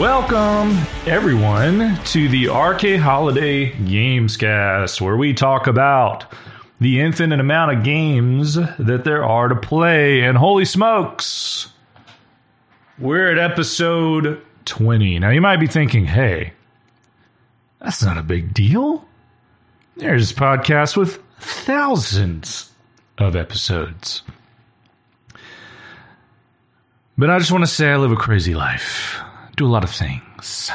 Welcome, everyone, to the RK Holliday Gamescast, where we talk about the infinite amount of games that there are to play. And holy smokes, we're at episode 20. Now, you might be thinking, hey, that's not a big deal. There's podcasts with thousands of episodes. But I just want to say I live a crazy life, do a lot of things.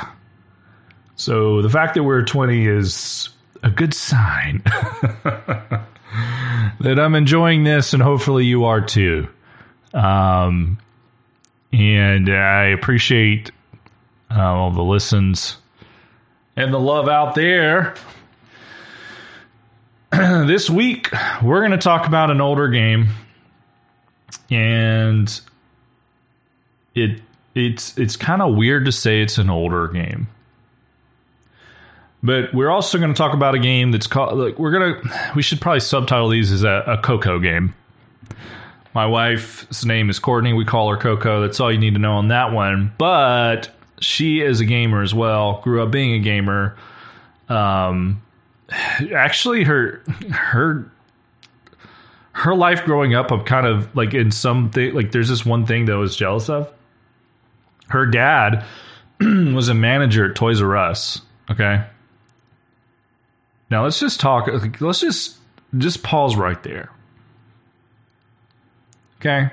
So the fact that we're 20 is a good sign that I'm enjoying this, and hopefully you are too. Um, and I appreciate uh, all the listens and the love out there. this week, we're going to talk about an older game, and it it's it's kind of weird to say it's an older game. But we're also going to talk about a game that's called like we're gonna we should probably subtitle these as a, a Coco game. My wife's name is Courtney. We call her Coco. That's all you need to know on that one. But she is a gamer as well. Grew up being a gamer. Um, actually, her her her life growing up, I'm kind of like in some thing. Like, there's this one thing that I was jealous of. Her dad was a manager at Toys R Us. Okay. Now let's just talk. Let's just just pause right there. Okay.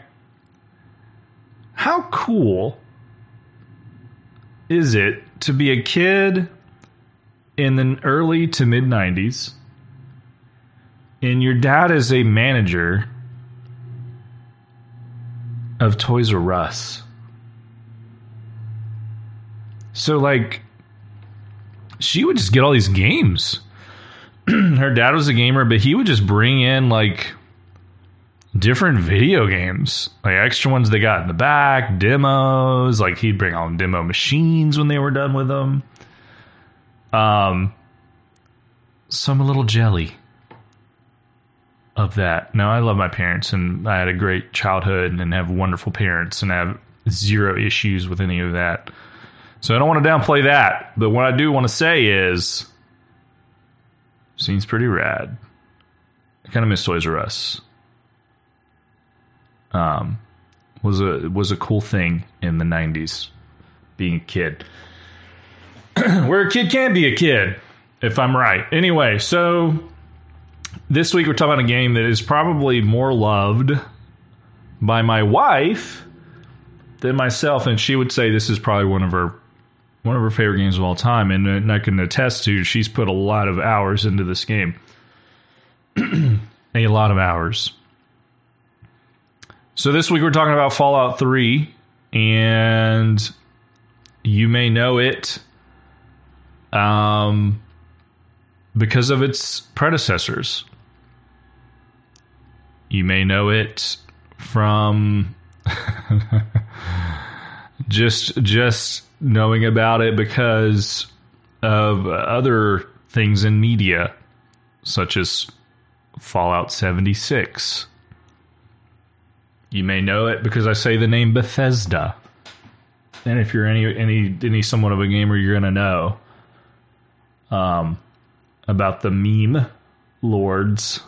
How cool is it to be a kid in the early to mid 90s and your dad is a manager of Toys R Us? So, like, she would just get all these games. Her dad was a gamer, but he would just bring in, like, different video games, like extra ones they got in the back, demos. Like he'd bring on demo machines when they were done with them. Um, so I'm a little jelly of that. Now I love my parents, and I had a great childhood, and have wonderful parents, and I have zero issues with any of that. So I don't want to downplay that, but what I do want to say is, seems pretty rad. I kind of miss Toys R Us um, was a was a cool thing in the '90s. Being a kid, where a kid can be a kid, if I'm right. Anyway, so this week we're talking about a game that is probably more loved by my wife than myself, and she would say this is probably one of her one of her favorite games of all time, and, and I can attest to she's put a lot of hours into this game, a lot of hours. So this week we're talking about Fallout 3, and you may know it um, because of its predecessors. You may know it from just just knowing about it because of other things in media, such as Fallout 76 you may know it because I say the name Bethesda. And if you're any any any somewhat of a gamer, you're gonna know um, about the meme lords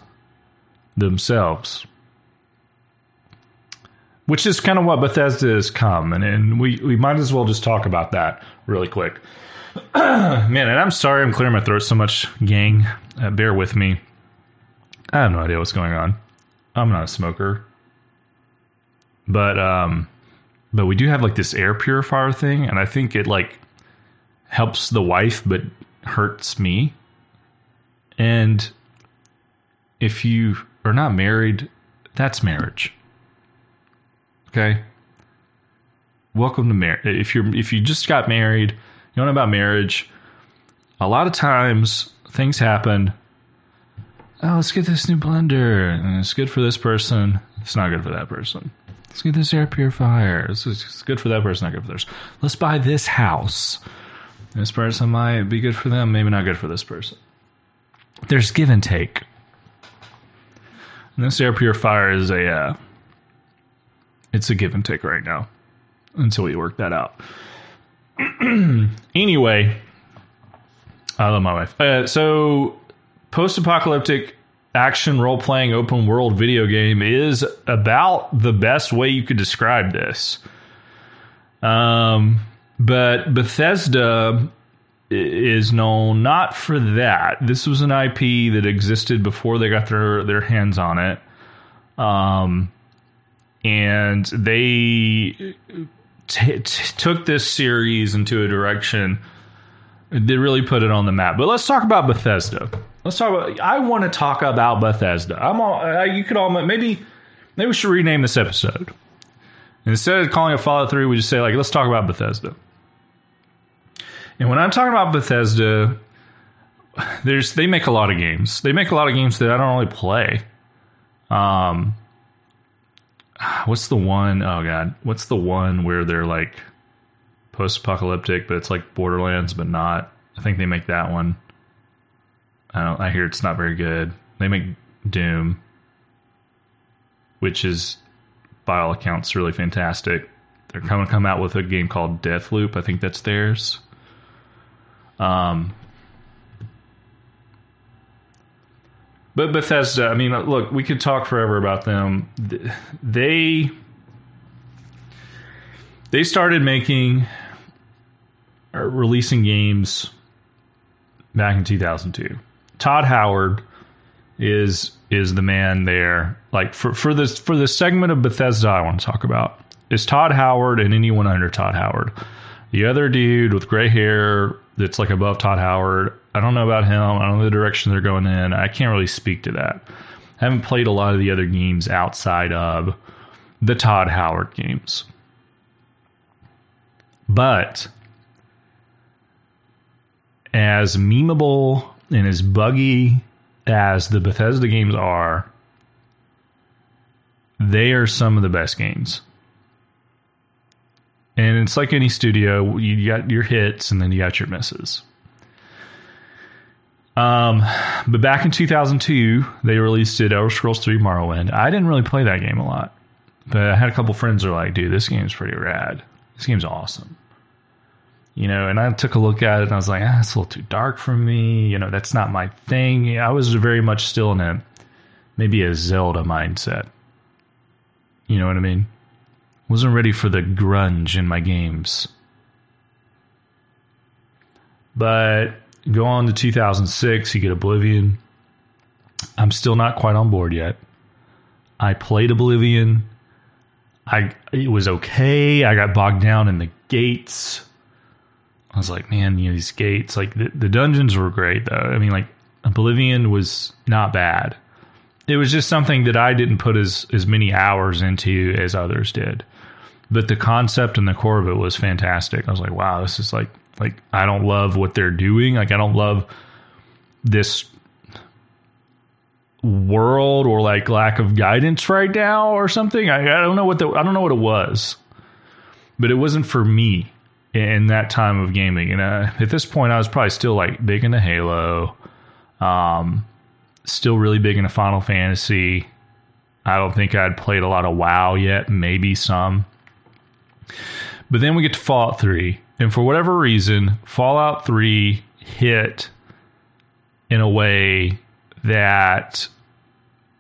themselves, which is kind of what Bethesda has come, and, and we we might as well just talk about that really quick. Man, and I'm sorry I'm clearing my throat so much, gang. Uh, bear with me. I have no idea what's going on. I'm not a smoker. But um but we do have like this air purifier thing and I think it like helps the wife but hurts me. And if you are not married, that's marriage. Okay? Welcome to marriage. If you're if you just got married, you don't know about marriage, a lot of times things happen. Oh, let's get this new blender. And it's good for this person. It's not good for that person. Let's get this air purifier. It's, good for that person, not good for theirs. Let's buy this house. This person might be good for them, maybe not good for this person. There's give and take. And this air purifier is a uh, it's a give and take right now until we work that out. anyway, I love my wife. Uh, so, post-apocalyptic action role-playing open world video game is about the best way you could describe this. Um, but Bethesda is known not for that. This was an IP that existed before they got their their hands on it. Um, and they t- t- took this series into a direction that really put it on the map. But let's talk about Bethesda. Let's talk about. I want to talk about Bethesda. I'm all. You could all maybe maybe we should rename this episode. Instead of calling it Fallout Three, we just say like let's talk about Bethesda. And when I'm talking about Bethesda, there's they make a lot of games. They make a lot of games that I don't really play. Um, what's the one? Oh god, what's the one where they're like post-apocalyptic, but it's like Borderlands, but not. I think they make that one. I don't. I hear it's not very good. They make Doom, which is by all accounts really fantastic. They're coming to come out with a game called Deathloop. I think that's theirs. Um, but Bethesda, I mean, look, we could talk forever about them. They they started making or releasing games back in 2002. Todd Howard is is the man there. Like for for this for this segment of Bethesda, I want to talk about is Todd Howard and anyone under Todd Howard. The other dude with gray hair that's like above Todd Howard. I don't know about him. I don't know the direction they're going in. I can't really speak to that. I haven't played a lot of the other games outside of the Todd Howard games. But as memeable and as buggy as the Bethesda games are, they are some of the best games. And it's like any studio, you got your hits and then you got your misses. Um, but back in 2002, they released it Elder Scrolls 3 Morrowind. I didn't really play that game a lot, but I had a couple friends who are like, dude, this game's pretty rad. This game's awesome. You know, and I took a look at it and I was like, ah, it's a little too dark for me. You know, that's not my thing. I was very much still in a maybe a Zelda mindset. You know what I mean? Wasn't ready for the grunge in my games. But go on to 2006, you get Oblivion. I'm still not quite on board yet. I played Oblivion. I it was okay. I got bogged down in the gates. I was like, man, you know, these gates, like the, the dungeons were great though. I mean, like Oblivion was not bad. It was just something that I didn't put as as many hours into as others did but the concept and the core of it was fantastic. I was like, wow, this is like like I don't love what they're doing. Like I don't love this world or like lack of guidance right now or something. I, I don't know what the I don't know what it was, but it wasn't for me in that time of gaming. And uh, at this point, I was probably still like big into Halo, um, still really big into Final Fantasy. I don't think I'd played a lot of WoW yet, maybe some. But then we get to Fallout 3, and for whatever reason, Fallout 3 hit in a way that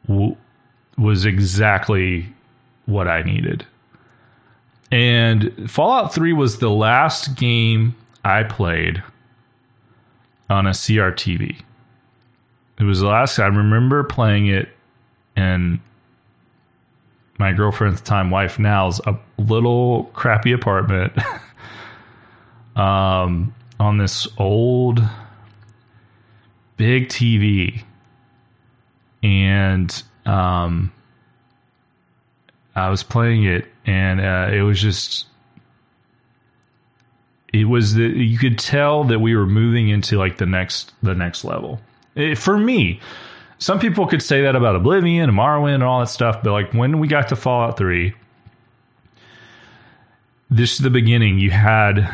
w- was exactly what I needed. And Fallout 3 was the last game I played on a CRTV. It was the last I remember playing it and my girlfriend's time, wife now's a little crappy apartment um, on this old big TV. And um, I was playing it, and uh, it was just. It was the you could tell that we were moving into like the next the next level. It, for me, some people could say that about Oblivion and Morrowind and all that stuff, but like when we got to Fallout 3, this is the beginning. You had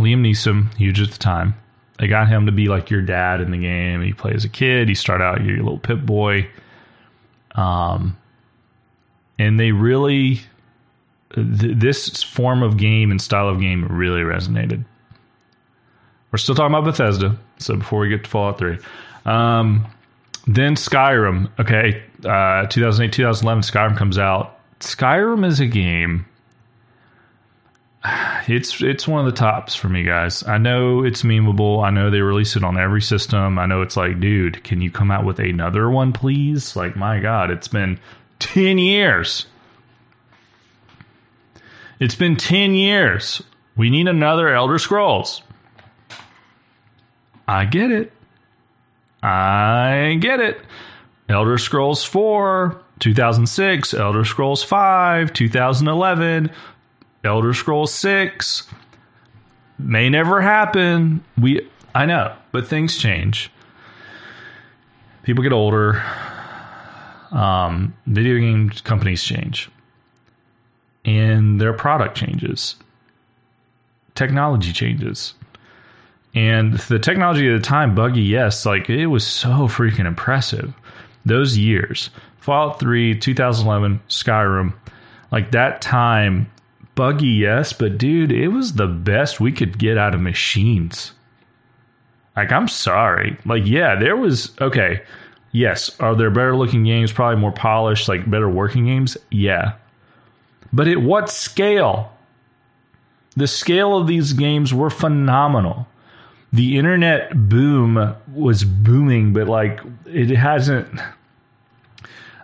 Liam Neeson, huge at the time. They got him to be like your dad in the game. You play as a kid. You start out you're your little pip boy. Um, and they really, th- this form of game and style of game really resonated. We're still talking about Bethesda. So before we get to Fallout 3. Um, then Skyrim. Okay. Uh, 2008, 2011, Skyrim comes out. Skyrim is a game. It's it's one of the tops for me, guys. I know it's memeable. I know they release it on every system. I know it's like, dude, can you come out with another one, please? Like, my God, it's been ten years. It's been ten years. We need another Elder Scrolls. I get it. I get it. Elder Scrolls 4, 2006, Elder Scrolls 5, 2011, Elder Scrolls 6 may never happen. We I know, but things change. People get older. Um, video game companies change. And their product changes. Technology changes. And the technology at the time, buggy, yes, like it was so freaking impressive. Those years, Fallout 3, 2011, Skyrim, like that time, buggy, yes, but dude, it was the best we could get out of machines. Like, I'm sorry. Like, yeah, there was, okay, yes, are there better looking games, probably more polished, like better working games? Yeah. But at what scale? The scale of these games were phenomenal the internet boom was booming, but like it hasn't.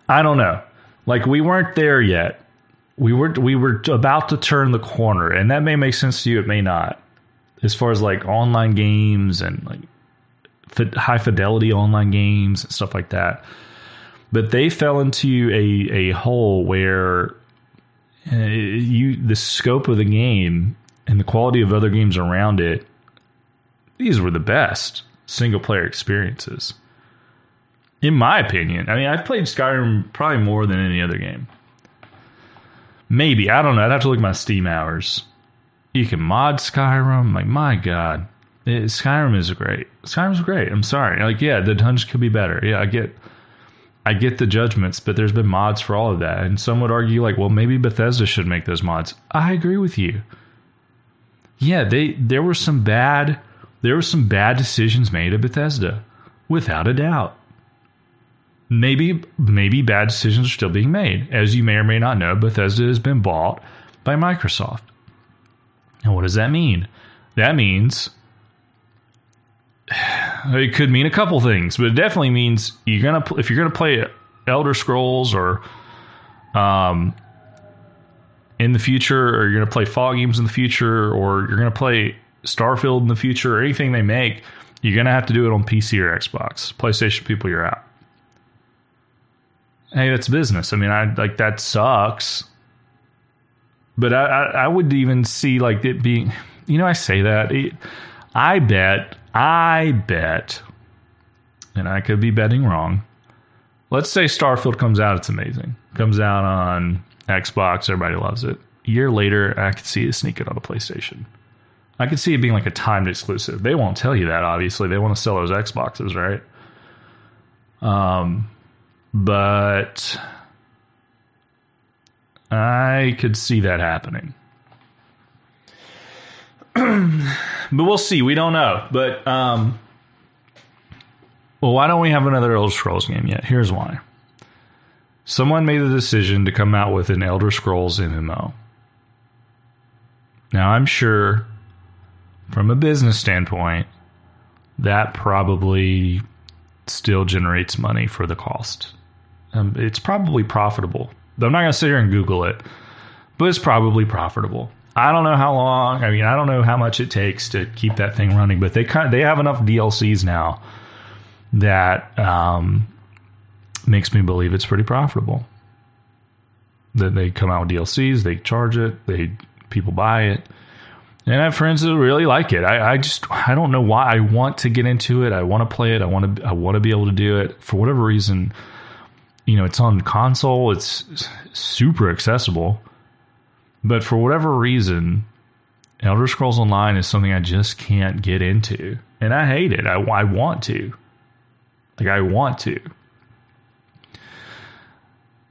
I don't know. Like we weren't there yet. We were we were about to turn the corner, and that may make sense to you. It may not. As far as like online games and like high fidelity online games and stuff like that, but they fell into a a hole where uh, you the scope of the game and the quality of other games around it these were the best single player experiences. In my opinion. I mean, I've played Skyrim probably more than any other game. Maybe. I don't know. I'd have to look at my Steam hours. You can mod Skyrim. Like, my God. It, Skyrim is great. Skyrim's great. I'm sorry. Like, yeah, the dungeons could be better. Yeah, I get I get the judgments, but there's been mods for all of that. And some would argue, like, well, maybe Bethesda should make those mods. I agree with you. Yeah, they there were some bad there were some bad decisions made at Bethesda, without a doubt. Maybe maybe bad decisions are still being made. As you may or may not know, Bethesda has been bought by Microsoft. And what does that mean? That means it could mean a couple things, but it definitely means you're gonna if you're gonna play Elder Scrolls or um in the future, or you're gonna play Fall games in the future, or you're gonna play Starfield in the future or anything they make, you're to have to do it on PC or Xbox. PlayStation people, you're out. Hey, that's business. I mean, I like that sucks. But I, I, I would even see like it being, you know, I say that. It, I bet, I bet, and I could be betting wrong. Let's say Starfield comes out, it's amazing. Comes out on Xbox, everybody loves it. A year later, I could see it sneaking on a PlayStation. I could see it being like a timed exclusive. They won't tell you that, obviously. They want to sell those Xboxes, right? Um, but I could see that happening. but we'll see. We don't know. But um, well, why don't we have another Elder Scrolls game yet? Here's why. Someone made the decision to come out with an Elder Scrolls MMO. Now, I'm sure from a business standpoint, that probably still generates money for the cost. Um, it's probably profitable. I'm not going to sit here and Google it, but it's probably profitable. I don't know how long. I mean, I don't know how much it takes to keep that thing running, but they kind of, they have enough DLCs now that um, makes me believe it's pretty profitable. That they come out with DLCs, they charge it, they people buy it and I have friends that really like it. I, I, just I don't know why I want to get into it. I want to play it. I want to I want to be able to do it for whatever reason. You know, it's on console. It's super accessible, but for whatever reason, Elder Scrolls Online is something I just can't get into, and I hate it. I, I want to, like I want to.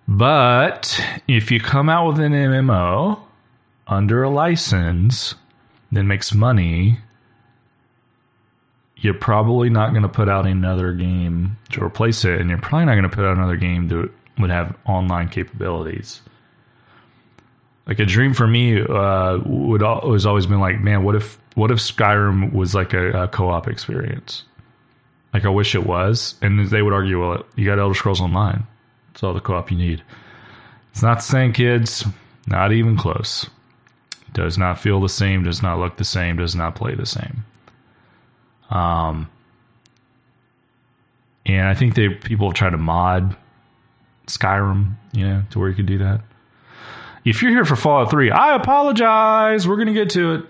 But if you come out with an MMO under a license that makes money, you're probably not going to put out another game to replace it, and you're probably not going to put out another game that would have online capabilities. Like a dream for me uh, would was always been like, man, what if what if Skyrim was like a, a co-op experience? Like I wish it was, and they would argue, well, you got Elder Scrolls Online. It's all the co-op you need. It's not the same, kids. Not even close. Does not feel the same. Does not look the same. Does not play the same. Um, and I think they people have tried to mod Skyrim, you know, to where you could do that. If you're here for Fallout 3, I apologize. We're going to get to it.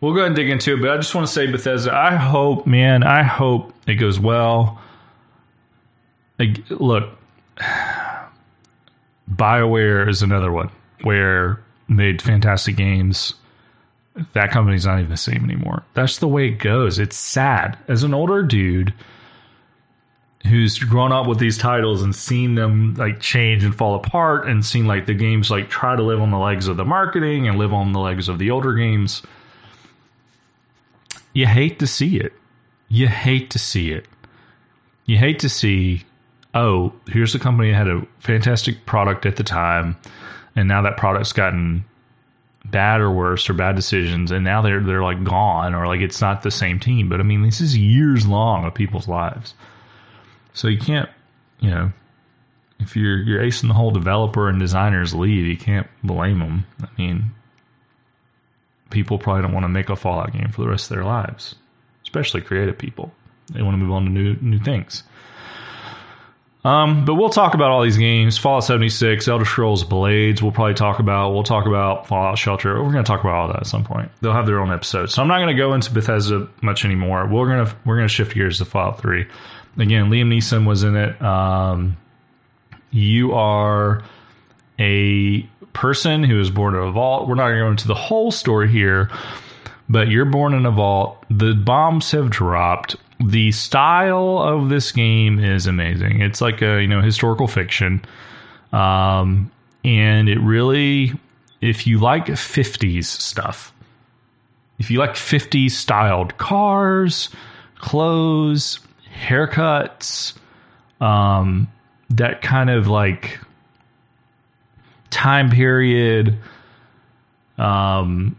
We'll go ahead and dig into it, but I just want to say, Bethesda, I hope, man, I hope it goes well. Like, look, BioWare is another one where made fantastic games. That company's not even the same anymore. That's the way it goes. It's sad. As an older dude who's grown up with these titles and seen them like change and fall apart and seen like the games like try to live on the legs of the marketing and live on the legs of the older games, you hate to see it. You hate to see it. You hate to see oh, here's a company that had a fantastic product at the time, and now that product's gotten bad or worse or bad decisions, and now they're they're like gone or like it's not the same team. But I mean, this is years long of people's lives, so you can't, you know, if you're you're acing the whole developer and designers leave, you can't blame them. I mean, people probably don't want to make a Fallout game for the rest of their lives, especially creative people. They want to move on to new new things. Um, but we'll talk about all these games. Fallout 76, Elder Scrolls Blades, we'll probably talk about. We'll talk about Fallout Shelter. We're going to talk about all that at some point. They'll have their own episode. So I'm not going to go into Bethesda much anymore. We're going to we're going to shift gears to Fallout 3. Again, Liam Neeson was in it. Um, you are a person who is born in a vault. We're not going to go into the whole story here, but you're born in a vault. The bombs have dropped the style of this game is amazing. It's like a you know historical fiction, um, and it really, if you like '50s stuff, if you like '50s styled cars, clothes, haircuts, um, that kind of like time period, um,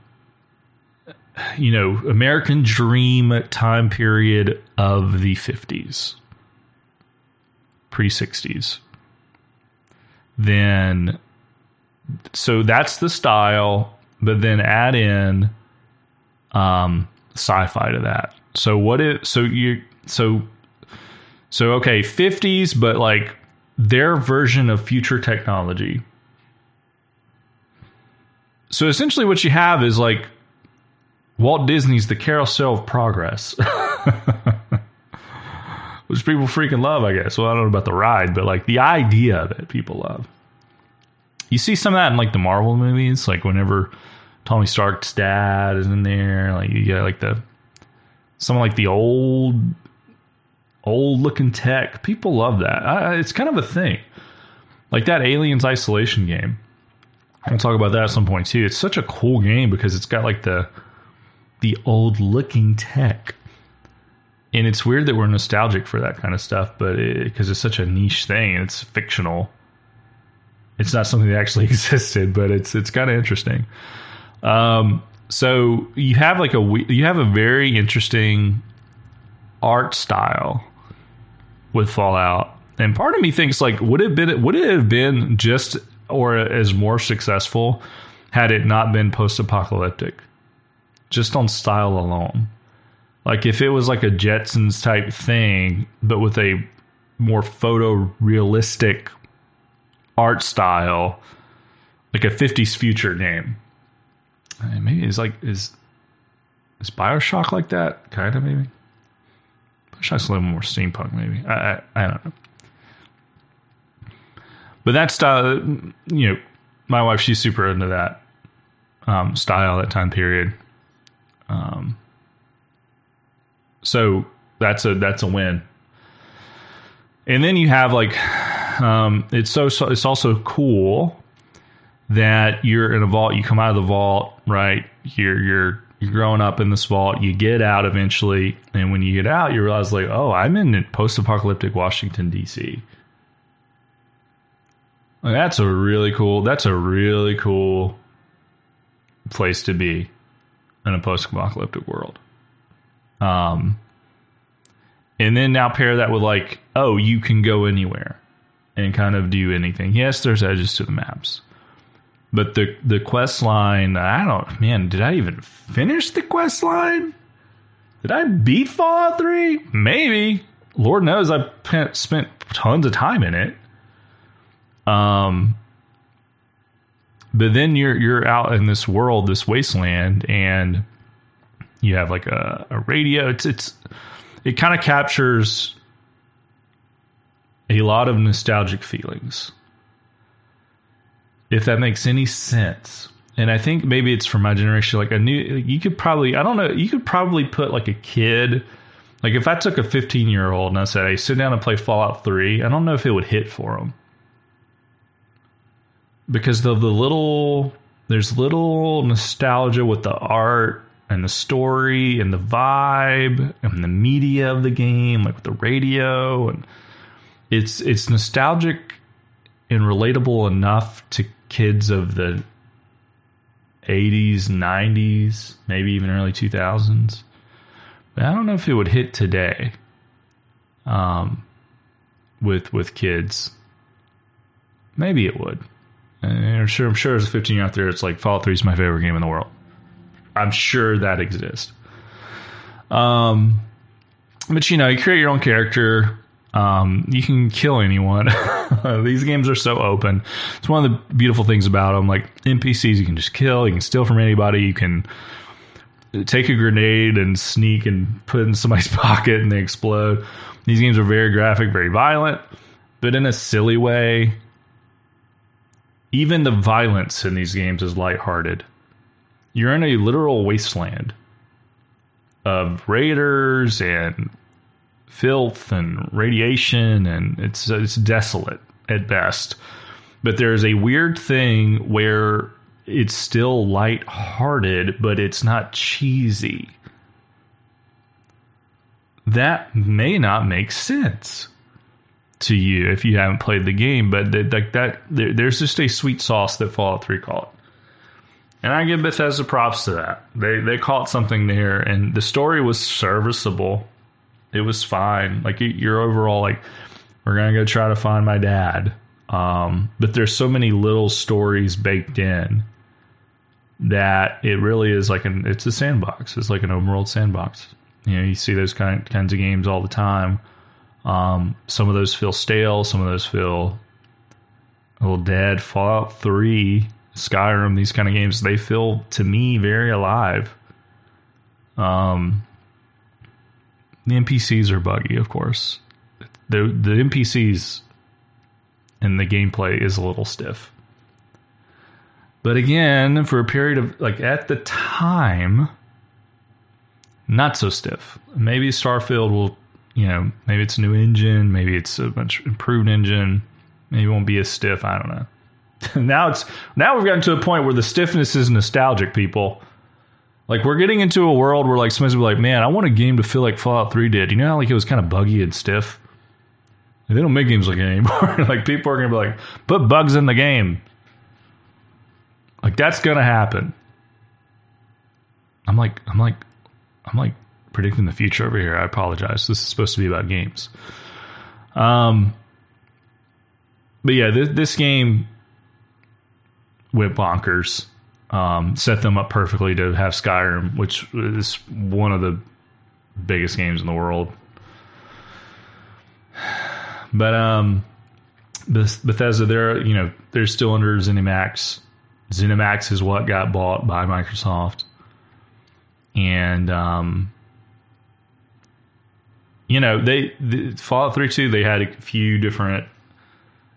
you know, American dream time period of the 50s, pre 60s. Then, so that's the style, but then add in um, sci fi to that. So, what if, so you, so, so, okay, 50s, but like their version of future technology. So essentially, what you have is like Walt Disney's The Carousel of Progress. Which people freaking love, I guess. Well, I don't know about the ride, but like the idea of it, people love. You see some of that in like the Marvel movies, like whenever Tony Stark's dad is in there, like you get like the some like the old old looking tech. People love that. I, it's kind of a thing. Like that Aliens Isolation game. We'll talk about that at some point too. It's such a cool game because it's got like the the old looking tech. And it's weird that we're nostalgic for that kind of stuff, but because it, it's such a niche thing, it's fictional. It's not something that actually existed, but it's it's kind of interesting. Um, so you have like a you have a very interesting art style with Fallout, and part of me thinks like would it been would it have been just or as more successful had it not been post apocalyptic? Just on style alone. Like if it was like a Jetsons type thing, but with a more photorealistic art style, like a 50s future game. maybe it's like is is Bioshock like that? Kind of maybe. Bioshock's a little more steampunk, maybe. I, I, I don't know. But that style, you know, my wife she's super into that um, style, that time period. Um, so that's a that's a win. And then you have like um, it's so, so it's also cool that you're in a vault. You come out of the vault, right? You're you're you're growing up in this vault. You get out eventually, and when you get out, you realize like, oh, I'm in post-apocalyptic Washington D.C. Like, that's a really cool. That's a really cool place to be in a post-apocalyptic world. Um, and then now pair that with like, oh, you can go anywhere and kind of do anything. Yes, there's edges to the maps. But the the quest line, I don't man, did I even finish the quest line? Did I beat Fallout 3? Maybe. Lord knows I spent tons of time in it. Um but then you're you're out in this world, this wasteland, and you have like a, a radio. It's it's it kind of captures a lot of nostalgic feelings. If that makes any sense. And I think maybe it's for my generation. Like a new, you could probably, I don't know, you could probably put like a kid, like if I took a 15 year old and I said, hey, sit down and play Fallout 3, I don't know if it would hit for them. Because of the little, there's little nostalgia with the art and the story and the vibe and the media of the game, like with the radio and it's it's nostalgic and relatable enough to kids of the 80s, 90s, maybe even early 2000s. But I don't know if it would hit today. Um, with with kids, maybe it would. I'm sure I'm sure as a 15 year out there, it's like Fallout 3 is my favorite game in the world. I'm sure that exists. Um, but you know, you create your own character. Um, you can kill anyone. These games are so open. It's one of the beautiful things about them. Like NPCs, you can just kill. You can steal from anybody. You can take a grenade and sneak and put in somebody's pocket and they explode. These games are very graphic, very violent, but in a silly way. Even the violence in these games is lighthearted. You're in a literal wasteland of raiders and filth and radiation, and it's it's desolate at best. But there's a weird thing where it's still light-hearted, but it's not cheesy. That may not make sense to you if you haven't played the game, but like that, there, there's just a sweet sauce that Fallout 3 call it. And I give Bethesda props to that. They they caught something there, and the story was serviceable. It was fine. Like you're overall like, we're gonna go try to find my dad. Um, but there's so many little stories baked in that it really is like an it's a sandbox. It's like an open world sandbox. You know, you see those kind kinds of games all the time. Um, some of those feel stale. Some of those feel a little dead. Fallout Three Skyrim, these kind of games, they feel to me very alive. Um, the NPCs are buggy, of course. The the NPCs and the gameplay is a little stiff. But again, for a period of like at the time, not so stiff. Maybe Starfield will, you know, maybe it's a new engine, maybe it's a much improved engine, maybe it won't be as stiff. I don't know. now it's now we've gotten to a point where the stiffness is nostalgic, people. Like we're getting into a world where like somebody's be like, man, I want a game to feel like Fallout 3 did. You know how like it was kind of buggy and stiff? Like, they don't make games like anymore. like people are gonna be like, put bugs in the game. Like that's gonna happen. I'm like, I'm like, I'm like predicting the future over here. I apologize. This is supposed to be about games. Um, but yeah, this, this game went bonkers. Um, set them up perfectly to have Skyrim, which is one of the biggest games in the world. But um, Bethesda, they're you know they're still under ZeniMax. ZeniMax is what got bought by Microsoft, and um, you know they the Fallout Three two they had a few different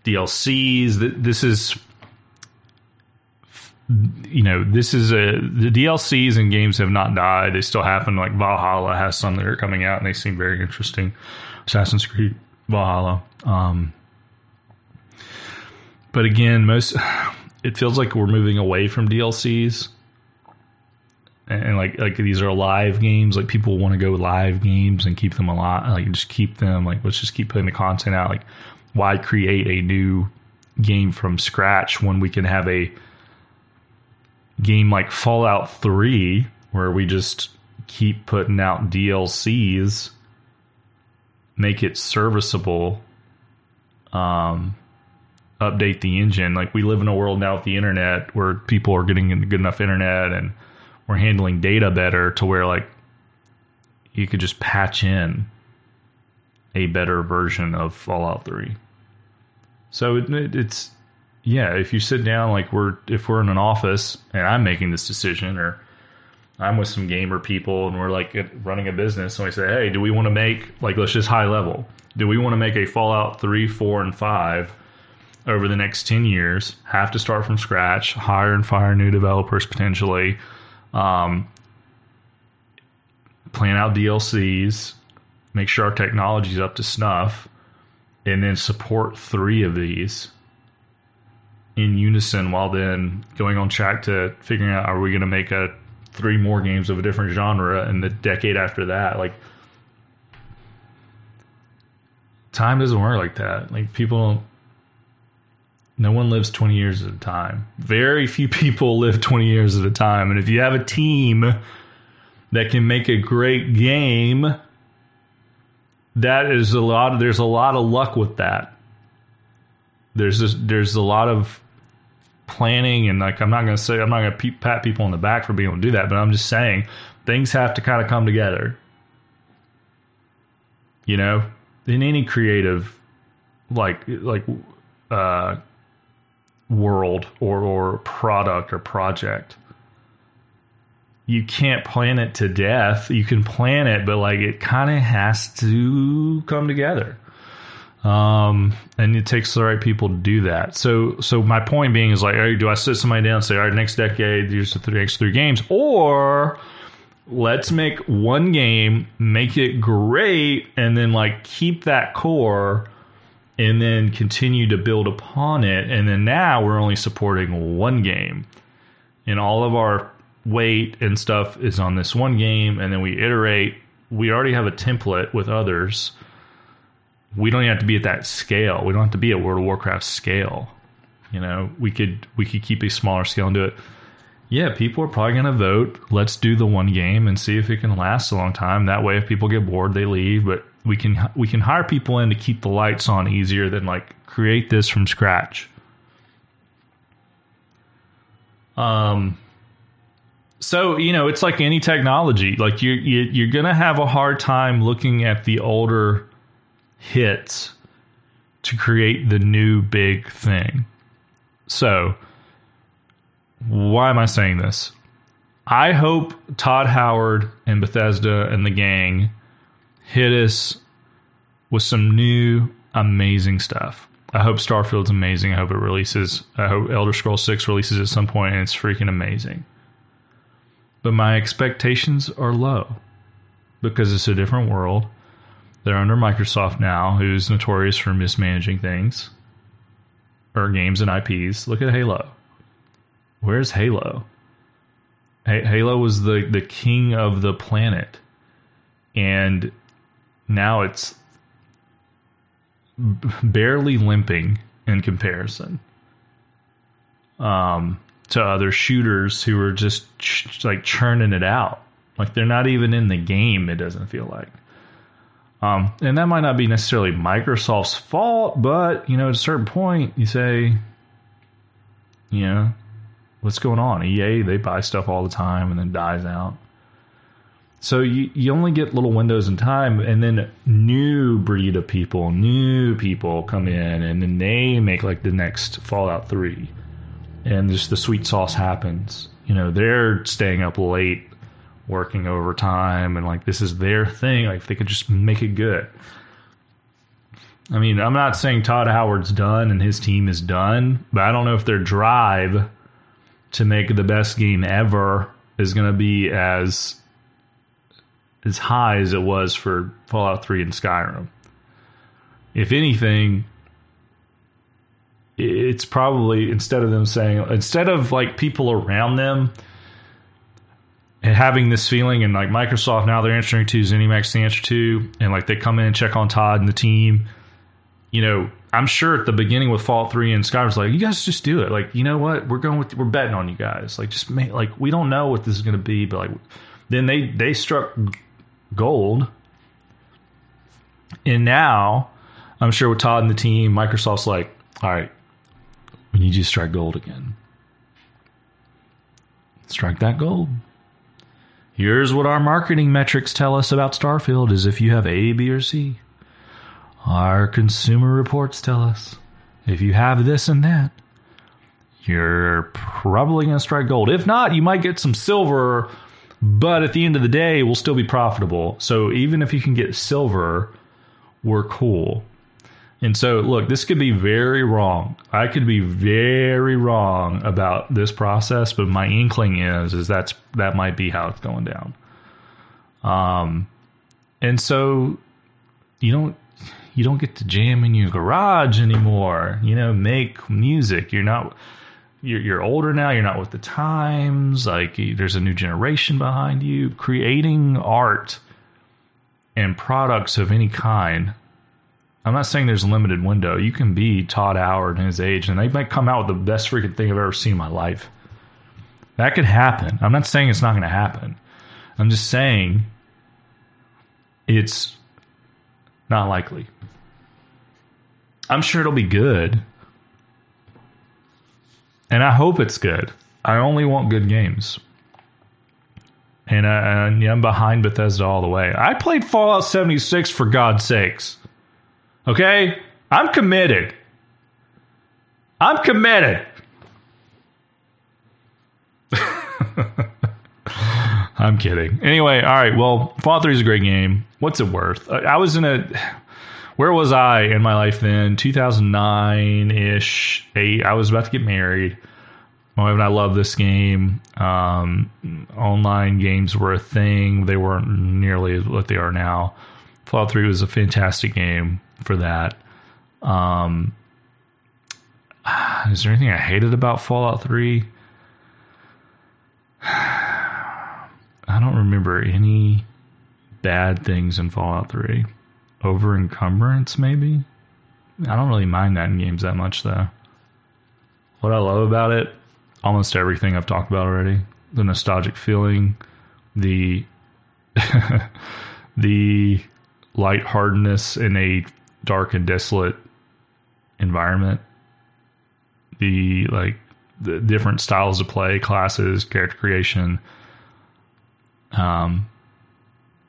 DLCs. This is you know, this is a the DLCs and games have not died. They still happen. Like Valhalla has some that are coming out, and they seem very interesting. Assassin's Creed Valhalla. Um, but again, most it feels like we're moving away from DLCs, and like like these are live games. Like people want to go live games and keep them alive. Like just keep them. Like let's just keep putting the content out. Like why create a new game from scratch when we can have a game like Fallout Three where we just keep putting out DLCs, make it serviceable. Um, update the engine. Like we live in a world now with the internet where people are getting good enough internet and we're handling data better to where like you could just patch in a better version of Fallout 3. So it, it, it's yeah, if you sit down like we're if we're in an office and I'm making this decision or I'm with some gamer people and we're like running a business and we say, "Hey, do we want to make like let's just high level. Do we want to make a Fallout 3, 4 and 5 over the next 10 years, have to start from scratch, hire and fire new developers potentially, um, plan out DLCs, make sure our technology is up to snuff, and then support three of these in unison while then going on track to figuring out are we going to make a three more games of a different genre in the decade after that? Like time doesn't work like that. Like people no one lives 20 years at a time. Very few people live 20 years at a time. And if you have a team that can make a great game, that is a lot of, there's a lot of luck with that. There's there's a lot of planning and like I'm not going to say I'm not going to pat people on the back for being able to do that, but I'm just saying things have to kind of come together. You know, in any creative like like uh world or, or product or project. You can't plan it to death. You can plan it, but like it kind of has to come together. Um, and it takes the right people to do that. So, so my point being is like, do I sit somebody down and say, all right, next decade, here's the next three games, or let's make one game, make it great, and then like keep that core and then continue to build upon it. And then now we're only supporting one game. And all of our weight and stuff is on this one game. And then we iterate. We already have a template with others. We don't have to be at that scale. We don't have to be at World of Warcraft scale. You know, we could we could keep a smaller scale and do it. Yeah, people are probably going to vote. Let's do the one game and see if it can last a long time. That way, if people get bored, they leave. But we can we can hire people in to keep the lights on easier than like create this from scratch. Um so you know it's like any technology. Like you, you you're gonna have a hard time looking at the older hits to create the new big thing. So why am i saying this? I hope todd howard and bethesda and the gang hit us with some new amazing stuff. I hope Starfield's amazing. I hope it releases. I hope Elder Scrolls 6 releases at some point and it's freaking amazing. But my expectations are low because it's a different world. They're under Microsoft now, who's notorious for mismanaging things or games and IPs. Look at Halo. Where's Halo? Halo was the, the king of the planet. And now it's barely limping in comparison um, to other shooters who are just ch- like churning it out. Like they're not even in the game, it doesn't feel like. Um, and that might not be necessarily Microsoft's fault, but you know, at a certain point, you say, you know, what's going on? EA, they buy stuff all the time and then dies out. So you, you only get little windows in time, and then new breed of people, new people come in, and then they make like the next Fallout 3. And just the sweet sauce happens. You know, they're staying up late, working overtime, and like this is their thing. Like they could just make it good. I mean, I'm not saying Todd Howard's done and his team is done, but I don't know if their drive to make the best game ever is going to be as as high as it was for Fallout 3 and Skyrim. If anything, it's probably instead of them saying instead of like people around them and having this feeling, and like Microsoft now they're answering to ZeniMax the answer to, and like they come in and check on Todd and the team. You know, I'm sure at the beginning with Fallout 3 and Skyrim's like, you guys just do it. Like, you know what? We're going with, we're betting on you guys. Like, just make, like, we don't know what this is going to be, but like, then they, they struck gold. And now, I'm sure with Todd and the team, Microsoft's like, all right, we need you to strike gold again. Strike that gold. Here's what our marketing metrics tell us about Starfield is if you have A, B, or C. Our consumer reports tell us if you have this and that, you're probably going to strike gold. If not, you might get some silver, but at the end of the day, we'll still be profitable. So even if you can get silver, we're cool. And so, look, this could be very wrong. I could be very wrong about this process, but my inkling is is that's that might be how it's going down. Um, and so you don't you don't get to jam in your garage anymore. You know, make music. You're not you're, you're older now. You're not with the times. Like there's a new generation behind you. Creating art and products of any kind I'm not saying there's a limited window. You can be Todd Howard in his age, and they might come out with the best freaking thing I've ever seen in my life. That could happen. I'm not saying it's not going to happen. I'm just saying it's not likely. I'm sure it'll be good. And I hope it's good. I only want good games. And, I, am behind Bethesda all the way. I played Fallout 76 for God's sakes. Okay? I'm committed. I'm committed. I'm kidding. Anyway, all right. Well, Fallout 3 is a great game. What's it worth? I was in a. Where was I in my life then? 2009 ish. Eight. I was about to get married. My wife and I love this game. Um, online games were a thing. They weren't nearly what they are now. Fallout 3 was a fantastic game for that. Um, is there anything I hated about Fallout 3? I don't remember any bad things in Fallout 3. Over encumbrance, maybe? I don't really mind that in games that much, though. What I love about it, almost everything I've talked about already the nostalgic feeling, the the lightheartedness in a dark and desolate environment. The like the different styles of play, classes, character creation, um,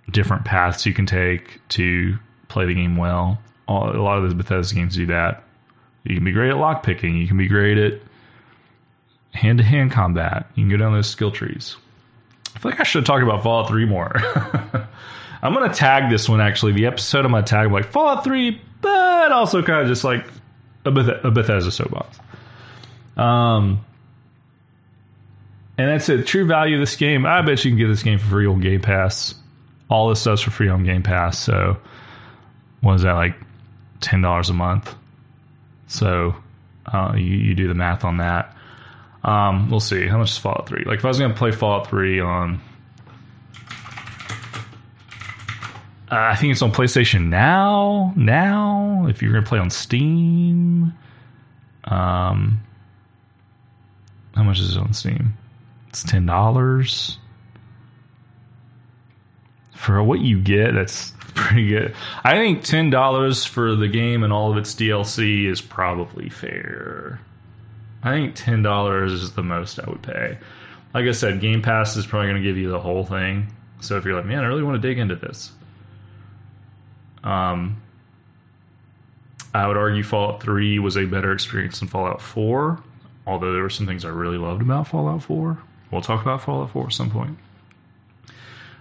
different paths you can take to play the game well. All, a lot of the Bethesda games do that. You can be great at lockpicking. You can be great at hand to hand combat. You can go down those skill trees. I feel like I should talked about Fallout 3 more. I'm gonna tag this one actually. The episode I'm gonna tag like Fallout Three, but also kind of just like a, Beth- a Bethesda soapbox. Um, and that's it. True value of this game. I bet you can get this game for free on Game Pass. All this stuff's for free on Game Pass. So, what is that like? Ten dollars a month. So, uh, you, you do the math on that. Um, we'll see. How much is Fallout 3? Like, if I was to play Fallout 3 on Uh, I think it's on PlayStation Now. Now, if you're gonna play on Steam, um, how much is it on Steam? It's ten dollars for what you get. That's pretty good. I think ten dollars for the game and all of its DLC is probably fair. I think ten dollars is the most I would pay. Like I said, Game Pass is probably going to give you the whole thing. So if you're like, man, I really want to dig into this, um, I would argue Fallout 3 was a better experience than Fallout 4, although there were some things I really loved about Fallout 4. We'll talk about Fallout 4 at some point.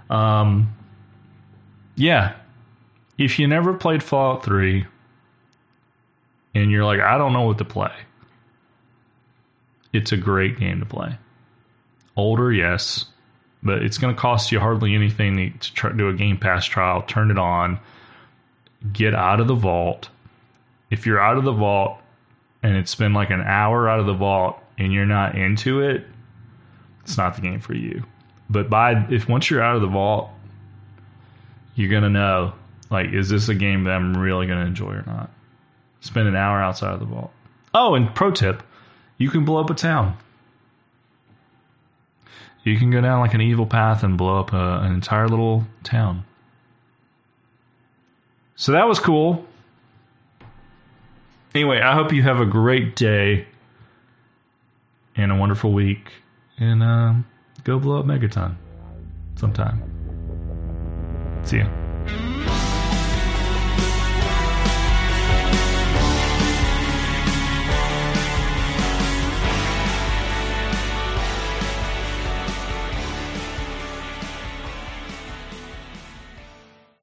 Um, yeah. If you never played Fallout 3 and you're like, I don't know what to play, it's a great game to play. Older, yes, but it's going to cost you hardly anything to try, do a Game Pass trial. Turn it on get out of the vault. If you're out of the vault and it's been like an hour out of the vault and you're not into it, it's not the game for you. But by if once you're out of the vault, you're gonna know like is this a game that I'm really gonna enjoy or not. Spend an hour outside of the vault. Oh, and pro tip, you can blow up a town. You can go down like an evil path and blow up a, an entire little town. So that was cool. Anyway, I hope you have a great day and a wonderful week. And uh, go blow up Megaton sometime. See